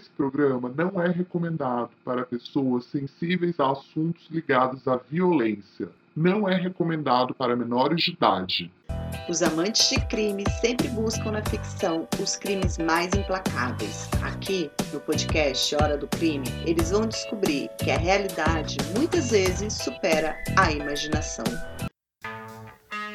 Esse programa não é recomendado para pessoas sensíveis a assuntos ligados à violência. Não é recomendado para menores de idade. Os amantes de crime sempre buscam na ficção os crimes mais implacáveis. Aqui, no podcast Hora do Crime, eles vão descobrir que a realidade muitas vezes supera a imaginação.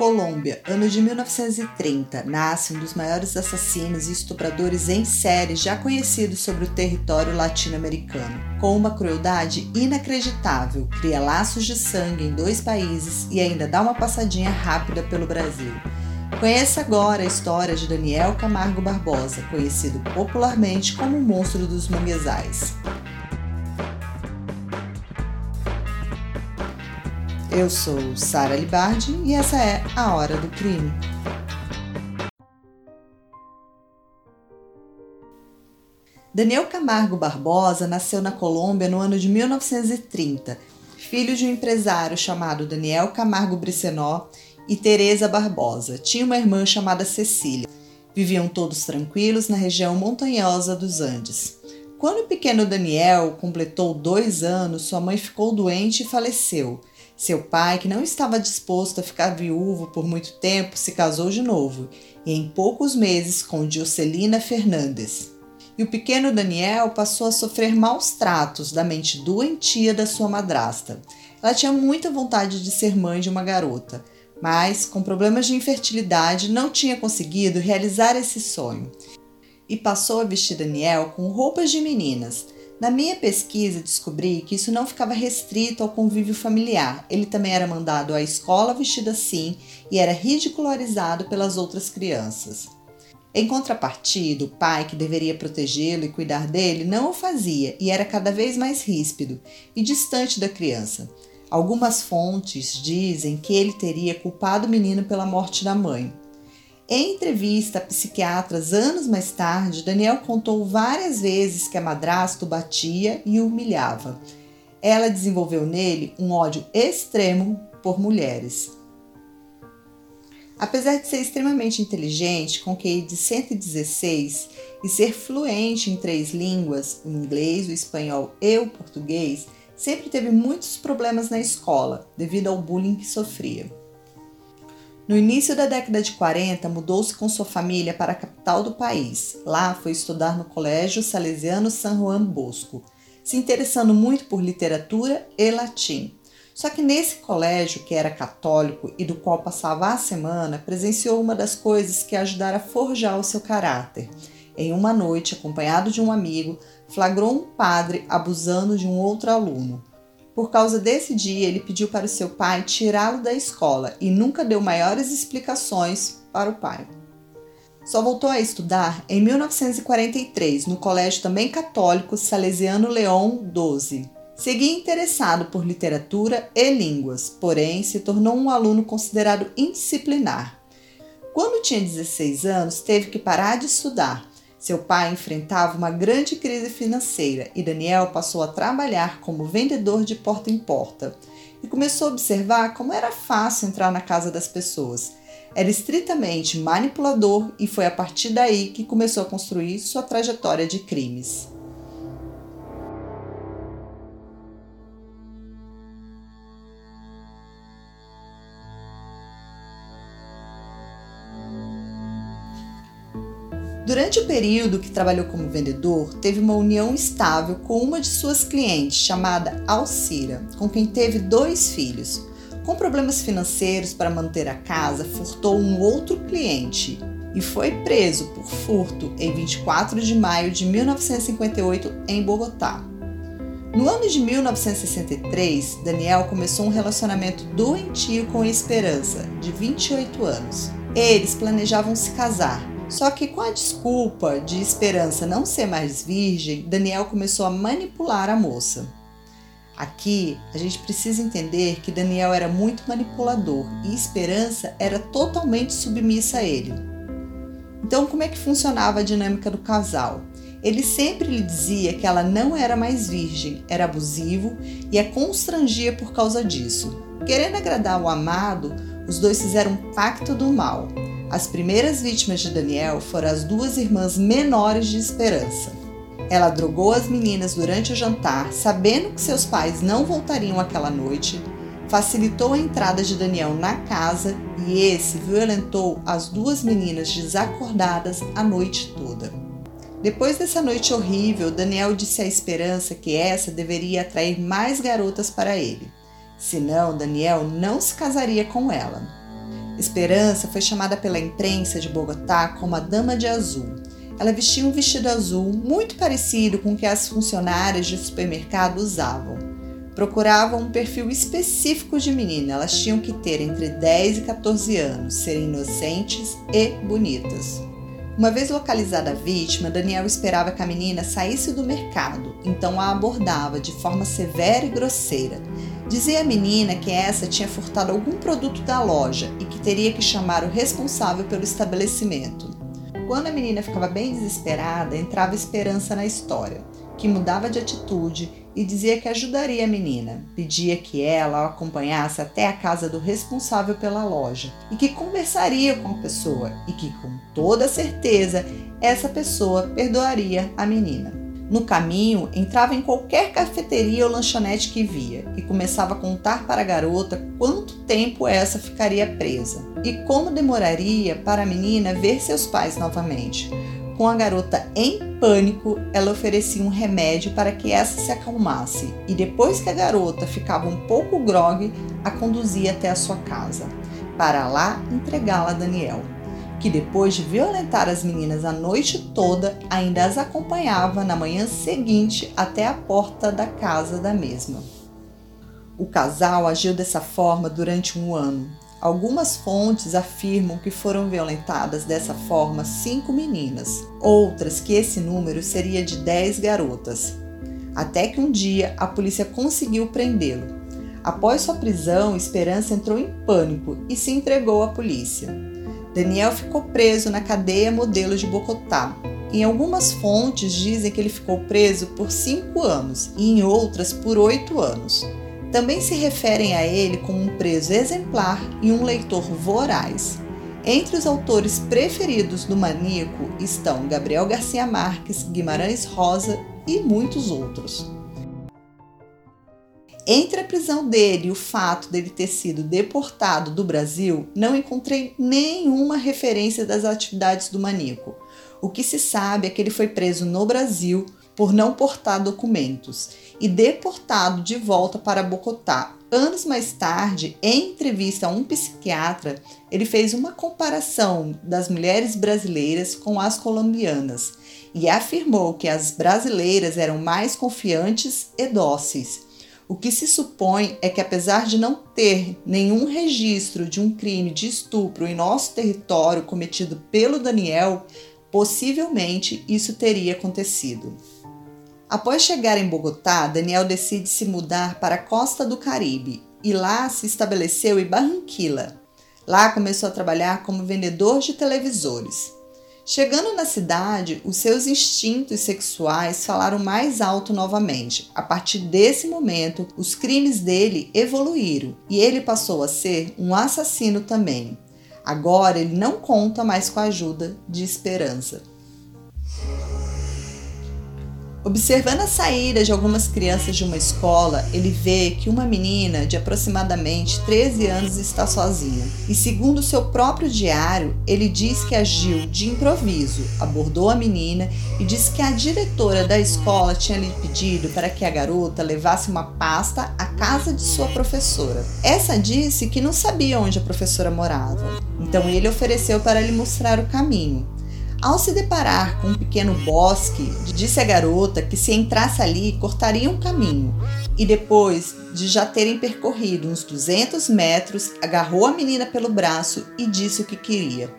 Colômbia, ano de 1930, nasce um dos maiores assassinos e estupradores em série já conhecidos sobre o território latino-americano. Com uma crueldade inacreditável, cria laços de sangue em dois países e ainda dá uma passadinha rápida pelo Brasil. Conheça agora a história de Daniel Camargo Barbosa, conhecido popularmente como o Monstro dos Manguezais. Eu sou Sara Libardi e essa é a Hora do Crime. Daniel Camargo Barbosa nasceu na Colômbia no ano de 1930, filho de um empresário chamado Daniel Camargo Bricenó e Teresa Barbosa. Tinha uma irmã chamada Cecília. Viviam todos tranquilos na região montanhosa dos Andes. Quando o pequeno Daniel completou dois anos, sua mãe ficou doente e faleceu. Seu pai, que não estava disposto a ficar viúvo por muito tempo, se casou de novo e em poucos meses com Diocelina Fernandes. E o pequeno Daniel passou a sofrer maus tratos da mente doentia da sua madrasta. Ela tinha muita vontade de ser mãe de uma garota, mas, com problemas de infertilidade, não tinha conseguido realizar esse sonho. E passou a vestir Daniel com roupas de meninas, na minha pesquisa, descobri que isso não ficava restrito ao convívio familiar. Ele também era mandado à escola vestido assim e era ridicularizado pelas outras crianças. Em contrapartida, o pai, que deveria protegê-lo e cuidar dele, não o fazia e era cada vez mais ríspido e distante da criança. Algumas fontes dizem que ele teria culpado o menino pela morte da mãe. Em entrevista a psiquiatras anos mais tarde, Daniel contou várias vezes que a madrasta o batia e o humilhava. Ela desenvolveu nele um ódio extremo por mulheres. Apesar de ser extremamente inteligente, com QI de 116 e ser fluente em três línguas, o inglês, o espanhol e o português, sempre teve muitos problemas na escola devido ao bullying que sofria. No início da década de 40, mudou-se com sua família para a capital do país. Lá foi estudar no Colégio Salesiano San Juan Bosco, se interessando muito por literatura e latim. Só que nesse colégio, que era católico e do qual passava a semana, presenciou uma das coisas que ajudaram a forjar o seu caráter. Em uma noite, acompanhado de um amigo, flagrou um padre abusando de um outro aluno. Por causa desse dia, ele pediu para o seu pai tirá-lo da escola e nunca deu maiores explicações para o pai. Só voltou a estudar em 1943 no colégio também católico Salesiano Leon XII. Seguia interessado por literatura e línguas, porém se tornou um aluno considerado indisciplinar. Quando tinha 16 anos, teve que parar de estudar seu pai enfrentava uma grande crise financeira e Daniel passou a trabalhar como vendedor de porta em porta e começou a observar como era fácil entrar na casa das pessoas. Era estritamente manipulador e foi a partir daí que começou a construir sua trajetória de crimes. Durante o período que trabalhou como vendedor, teve uma união estável com uma de suas clientes, chamada Alcira, com quem teve dois filhos. Com problemas financeiros para manter a casa, furtou um outro cliente e foi preso por furto em 24 de maio de 1958 em Bogotá. No ano de 1963, Daniel começou um relacionamento doentio com Esperança, de 28 anos. Eles planejavam se casar, só que com a desculpa de Esperança não ser mais virgem, Daniel começou a manipular a moça. Aqui a gente precisa entender que Daniel era muito manipulador e Esperança era totalmente submissa a ele. Então, como é que funcionava a dinâmica do casal? Ele sempre lhe dizia que ela não era mais virgem, era abusivo e a constrangia por causa disso. Querendo agradar o amado, os dois fizeram um pacto do mal. As primeiras vítimas de Daniel foram as duas irmãs menores de Esperança. Ela drogou as meninas durante o jantar, sabendo que seus pais não voltariam aquela noite, facilitou a entrada de Daniel na casa e esse violentou as duas meninas desacordadas a noite toda. Depois dessa noite horrível, Daniel disse à Esperança que essa deveria atrair mais garotas para ele. Senão, Daniel não se casaria com ela. Esperança foi chamada pela imprensa de Bogotá como a Dama de Azul ela vestia um vestido azul muito parecido com o que as funcionárias de supermercado usavam. Procuravam um perfil específico de menina, elas tinham que ter entre 10 e 14 anos, serem inocentes e bonitas. Uma vez localizada a vítima, Daniel esperava que a menina saísse do mercado, então a abordava de forma severa e grosseira. Dizia à menina que essa tinha furtado algum produto da loja e que teria que chamar o responsável pelo estabelecimento. Quando a menina ficava bem desesperada, entrava esperança na história, que mudava de atitude e dizia que ajudaria a menina. Pedia que ela a acompanhasse até a casa do responsável pela loja e que conversaria com a pessoa e que, com toda certeza, essa pessoa perdoaria a menina. No caminho, entrava em qualquer cafeteria ou lanchonete que via e começava a contar para a garota quanto tempo essa ficaria presa e como demoraria para a menina ver seus pais novamente. Com a garota em pânico, ela oferecia um remédio para que essa se acalmasse e depois que a garota ficava um pouco grogue, a conduzia até a sua casa, para lá entregá-la a Daniel que depois de violentar as meninas a noite toda, ainda as acompanhava na manhã seguinte até a porta da casa da mesma. O casal agiu dessa forma durante um ano. Algumas fontes afirmam que foram violentadas dessa forma cinco meninas, outras que esse número seria de dez garotas. Até que um dia a polícia conseguiu prendê-lo. Após sua prisão, Esperança entrou em pânico e se entregou à polícia. Daniel ficou preso na cadeia modelo de Bogotá. Em algumas fontes dizem que ele ficou preso por cinco anos e em outras por oito anos. Também se referem a ele como um preso exemplar e um leitor voraz. Entre os autores preferidos do maníaco estão Gabriel Garcia Marques, Guimarães Rosa e muitos outros. Entre a prisão dele e o fato dele ter sido deportado do Brasil, não encontrei nenhuma referência das atividades do maníaco. O que se sabe é que ele foi preso no Brasil por não portar documentos e deportado de volta para Bogotá. Anos mais tarde, em entrevista a um psiquiatra, ele fez uma comparação das mulheres brasileiras com as colombianas e afirmou que as brasileiras eram mais confiantes e dóceis o que se supõe é que, apesar de não ter nenhum registro de um crime de estupro em nosso território cometido pelo Daniel, possivelmente isso teria acontecido. Após chegar em Bogotá, Daniel decide se mudar para a costa do Caribe e lá se estabeleceu em Barranquilla. Lá começou a trabalhar como vendedor de televisores. Chegando na cidade, os seus instintos sexuais falaram mais alto novamente. A partir desse momento, os crimes dele evoluíram e ele passou a ser um assassino também. Agora ele não conta mais com a ajuda de Esperança. Observando a saída de algumas crianças de uma escola, ele vê que uma menina de aproximadamente 13 anos está sozinha. E segundo seu próprio diário, ele diz que agiu de improviso, abordou a menina e disse que a diretora da escola tinha lhe pedido para que a garota levasse uma pasta à casa de sua professora. Essa disse que não sabia onde a professora morava, então ele ofereceu para lhe mostrar o caminho. Ao se deparar com um pequeno bosque, disse a garota que se entrasse ali cortaria um caminho e depois de já terem percorrido uns 200 metros, agarrou a menina pelo braço e disse o que queria.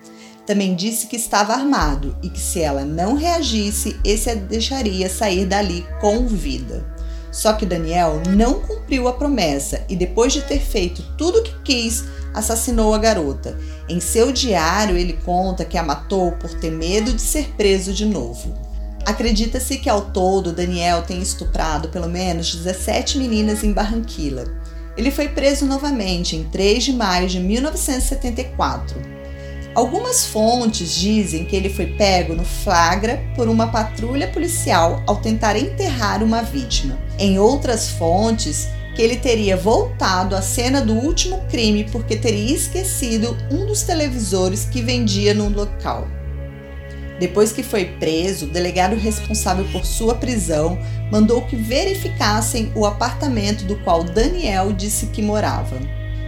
Também disse que estava armado e que se ela não reagisse, esse a deixaria sair dali com vida. Só que Daniel não cumpriu a promessa e, depois de ter feito tudo o que quis, assassinou a garota. Em seu diário, ele conta que a matou por ter medo de ser preso de novo. Acredita-se que ao todo Daniel tenha estuprado pelo menos 17 meninas em Barranquilla. Ele foi preso novamente em 3 de maio de 1974. Algumas fontes dizem que ele foi pego no flagra por uma patrulha policial ao tentar enterrar uma vítima. Em outras fontes, que ele teria voltado à cena do último crime porque teria esquecido um dos televisores que vendia no local. Depois que foi preso, o delegado responsável por sua prisão mandou que verificassem o apartamento do qual Daniel disse que morava.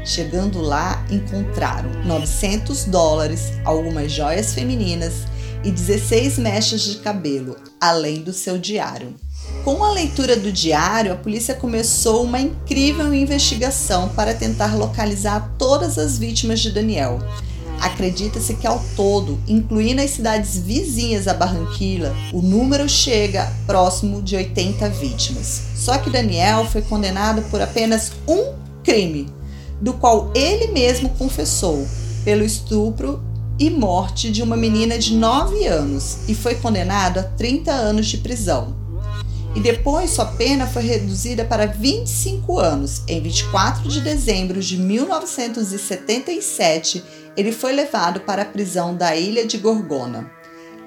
Chegando lá, encontraram 900 dólares, algumas joias femininas e 16 mechas de cabelo, além do seu diário. Com a leitura do diário, a polícia começou uma incrível investigação para tentar localizar todas as vítimas de Daniel. Acredita-se que ao todo, incluindo as cidades vizinhas a Barranquilla, o número chega próximo de 80 vítimas. Só que Daniel foi condenado por apenas um crime, do qual ele mesmo confessou, pelo estupro e morte de uma menina de 9 anos, e foi condenado a 30 anos de prisão e depois sua pena foi reduzida para 25 anos. Em 24 de dezembro de 1977, ele foi levado para a prisão da ilha de Gorgona.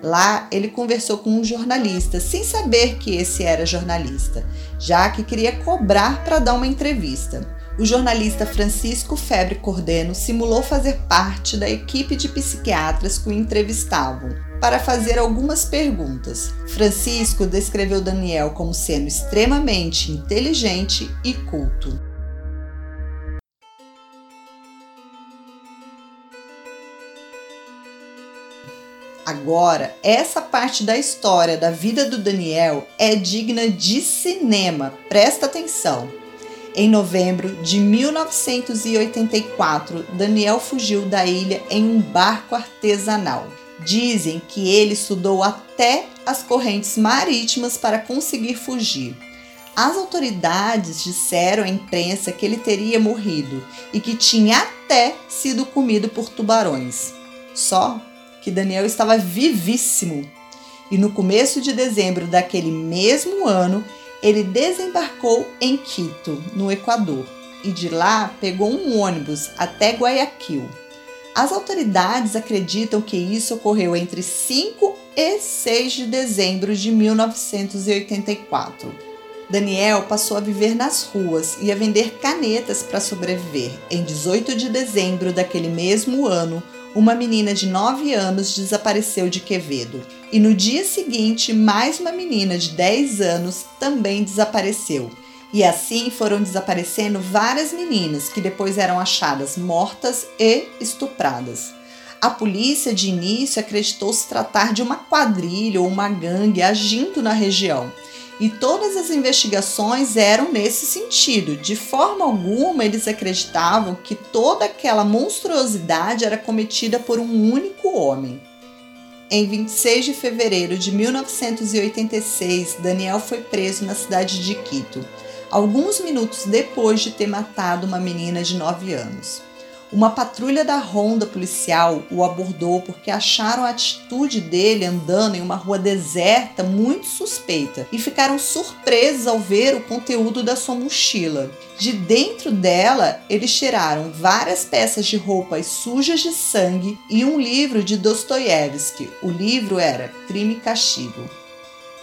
Lá, ele conversou com um jornalista, sem saber que esse era jornalista, já que queria cobrar para dar uma entrevista. O jornalista Francisco Febre Cordeno simulou fazer parte da equipe de psiquiatras que o entrevistavam para fazer algumas perguntas. Francisco descreveu Daniel como sendo extremamente inteligente e culto. Agora, essa parte da história da vida do Daniel é digna de cinema. Presta atenção. Em novembro de 1984, Daniel fugiu da ilha em um barco artesanal. Dizem que ele estudou até as correntes marítimas para conseguir fugir. As autoridades disseram à imprensa que ele teria morrido e que tinha até sido comido por tubarões. Só que Daniel estava vivíssimo. E no começo de dezembro daquele mesmo ano, ele desembarcou em Quito, no Equador, e de lá pegou um ônibus até Guayaquil. As autoridades acreditam que isso ocorreu entre 5 e 6 de dezembro de 1984. Daniel passou a viver nas ruas e a vender canetas para sobreviver. Em 18 de dezembro daquele mesmo ano, uma menina de 9 anos desapareceu de Quevedo. E no dia seguinte, mais uma menina de 10 anos também desapareceu. E assim foram desaparecendo várias meninas que depois eram achadas mortas e estupradas. A polícia de início acreditou se tratar de uma quadrilha ou uma gangue agindo na região. E todas as investigações eram nesse sentido. De forma alguma eles acreditavam que toda aquela monstruosidade era cometida por um único homem. Em 26 de fevereiro de 1986, Daniel foi preso na cidade de Quito alguns minutos depois de ter matado uma menina de 9 anos. Uma patrulha da ronda policial o abordou porque acharam a atitude dele andando em uma rua deserta muito suspeita e ficaram surpresos ao ver o conteúdo da sua mochila. De dentro dela, eles tiraram várias peças de roupas sujas de sangue e um livro de Dostoiévski. O livro era Crime e Castigo.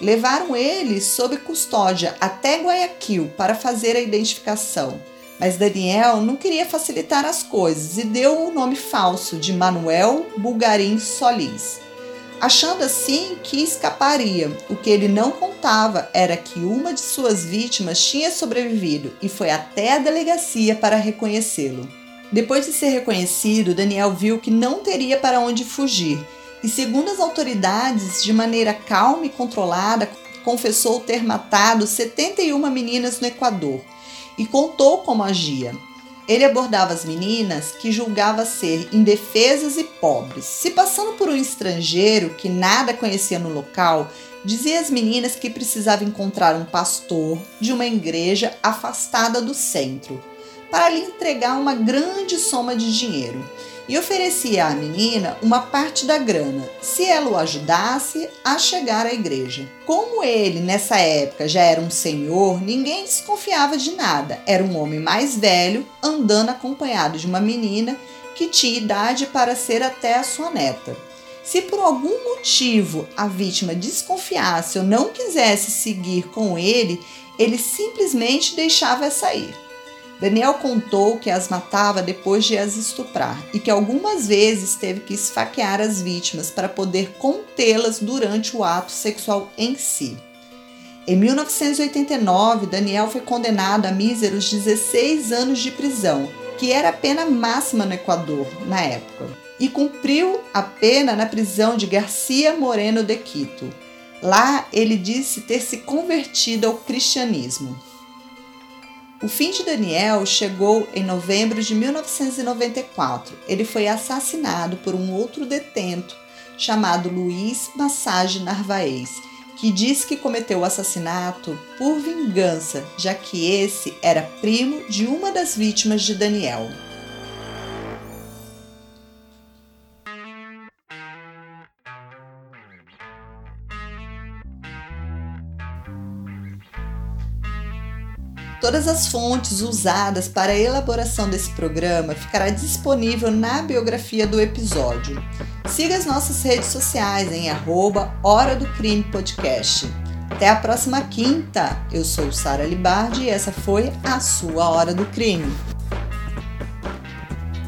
Levaram ele sob custódia até Guayaquil para fazer a identificação, mas Daniel não queria facilitar as coisas e deu o nome falso de Manuel Bulgarim Solis, achando assim que escaparia. O que ele não contava era que uma de suas vítimas tinha sobrevivido e foi até a delegacia para reconhecê-lo. Depois de ser reconhecido, Daniel viu que não teria para onde fugir e, segundo as autoridades, de maneira calma e controlada, confessou ter matado 71 meninas no Equador e contou como agia. Ele abordava as meninas que julgava ser indefesas e pobres. Se passando por um estrangeiro que nada conhecia no local, dizia às meninas que precisava encontrar um pastor de uma igreja afastada do centro para lhe entregar uma grande soma de dinheiro e oferecia à menina uma parte da grana, se ela o ajudasse a chegar à igreja. Como ele, nessa época, já era um senhor, ninguém desconfiava de nada. Era um homem mais velho, andando acompanhado de uma menina que tinha idade para ser até a sua neta. Se por algum motivo a vítima desconfiasse ou não quisesse seguir com ele, ele simplesmente deixava sair. Daniel contou que as matava depois de as estuprar e que algumas vezes teve que esfaquear as vítimas para poder contê-las durante o ato sexual em si. Em 1989, Daniel foi condenado a míseros 16 anos de prisão, que era a pena máxima no Equador na época, e cumpriu a pena na prisão de Garcia Moreno de Quito. Lá ele disse ter se convertido ao cristianismo. O fim de Daniel chegou em novembro de 1994. Ele foi assassinado por um outro detento chamado Luiz Massage Narvaez que diz que cometeu o assassinato por vingança, já que esse era primo de uma das vítimas de Daniel. Todas as fontes usadas para a elaboração desse programa ficará disponível na biografia do episódio. Siga as nossas redes sociais em arroba Hora do Crime Podcast. Até a próxima quinta. Eu sou Sara Libardi e essa foi a sua Hora do Crime.